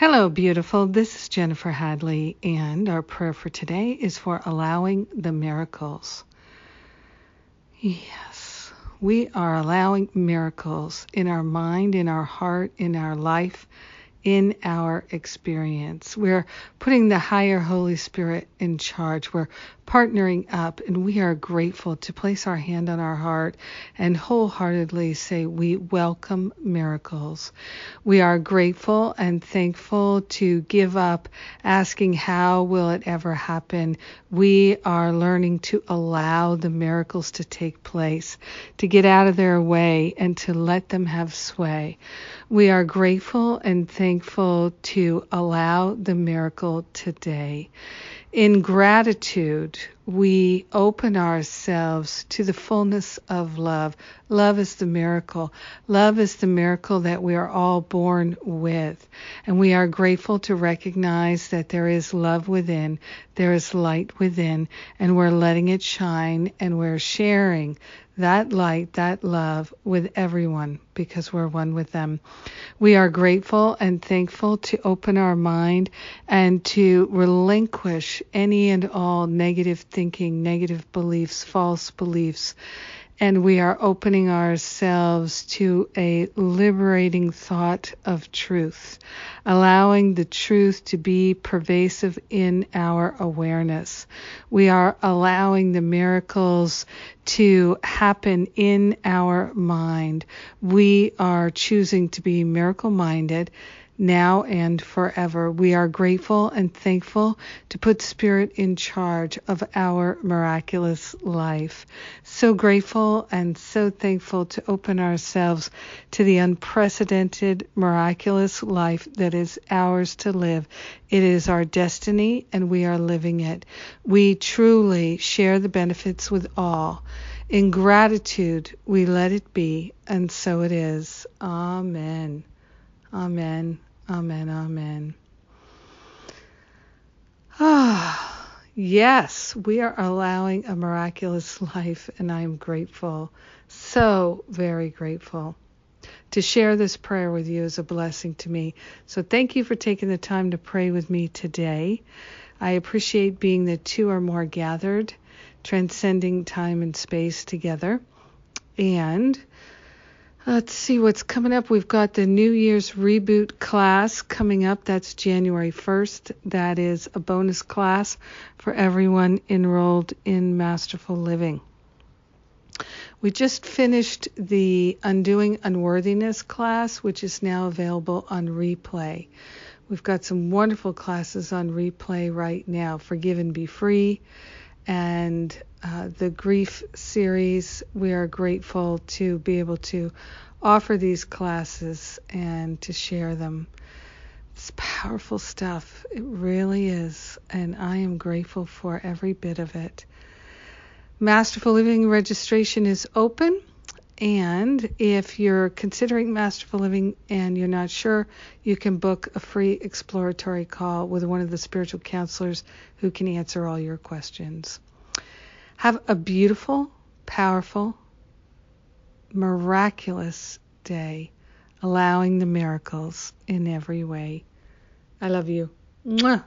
Hello, beautiful. This is Jennifer Hadley, and our prayer for today is for allowing the miracles. Yes, we are allowing miracles in our mind, in our heart, in our life, in our experience. We're putting the higher Holy Spirit in charge. We're partnering up, and we are grateful to place our hand on our heart and wholeheartedly say, We welcome miracles. We are grateful and thankful to give up asking, How will it ever happen? We are learning to allow the miracles to take place, to get out of their way, and to let them have sway. We are grateful and thankful to allow the miracle today. In gratitude, we open ourselves to the fullness of love. Love is the miracle. Love is the miracle that we are all born with. And we are grateful to recognize that there is love within, there is light within, and we're letting it shine and we're sharing that light, that love with everyone because we're one with them. We are grateful and thankful to open our mind and to relinquish any and all negative thinking, negative beliefs, false beliefs and we are opening ourselves to a liberating thought of truth, allowing the truth to be pervasive in our awareness. We are allowing the miracles to happen in our mind. We are choosing to be miracle minded now and forever. We are grateful and thankful to put Spirit in charge of our miraculous life. So grateful and so thankful to open ourselves to the unprecedented, miraculous life that is ours to live. It is our destiny and we are living it. We truly share the benefits with all. In gratitude, we let it be, and so it is. Amen. Amen. Amen. Amen. Ah, yes, we are allowing a miraculous life, and I am grateful, so very grateful. To share this prayer with you is a blessing to me. So thank you for taking the time to pray with me today. I appreciate being the two or more gathered, transcending time and space together. And Let's see what's coming up. We've got the New Year's reboot class coming up. That's January 1st. That is a bonus class for everyone enrolled in Masterful Living. We just finished the Undoing Unworthiness class, which is now available on replay. We've got some wonderful classes on replay right now. Forgive and Be Free and uh, the grief series. We are grateful to be able to offer these classes and to share them. It's powerful stuff. It really is. And I am grateful for every bit of it. Masterful Living registration is open. And if you're considering Masterful Living and you're not sure, you can book a free exploratory call with one of the spiritual counselors who can answer all your questions. Have a beautiful, powerful, miraculous day, allowing the miracles in every way. I love you. Mwah.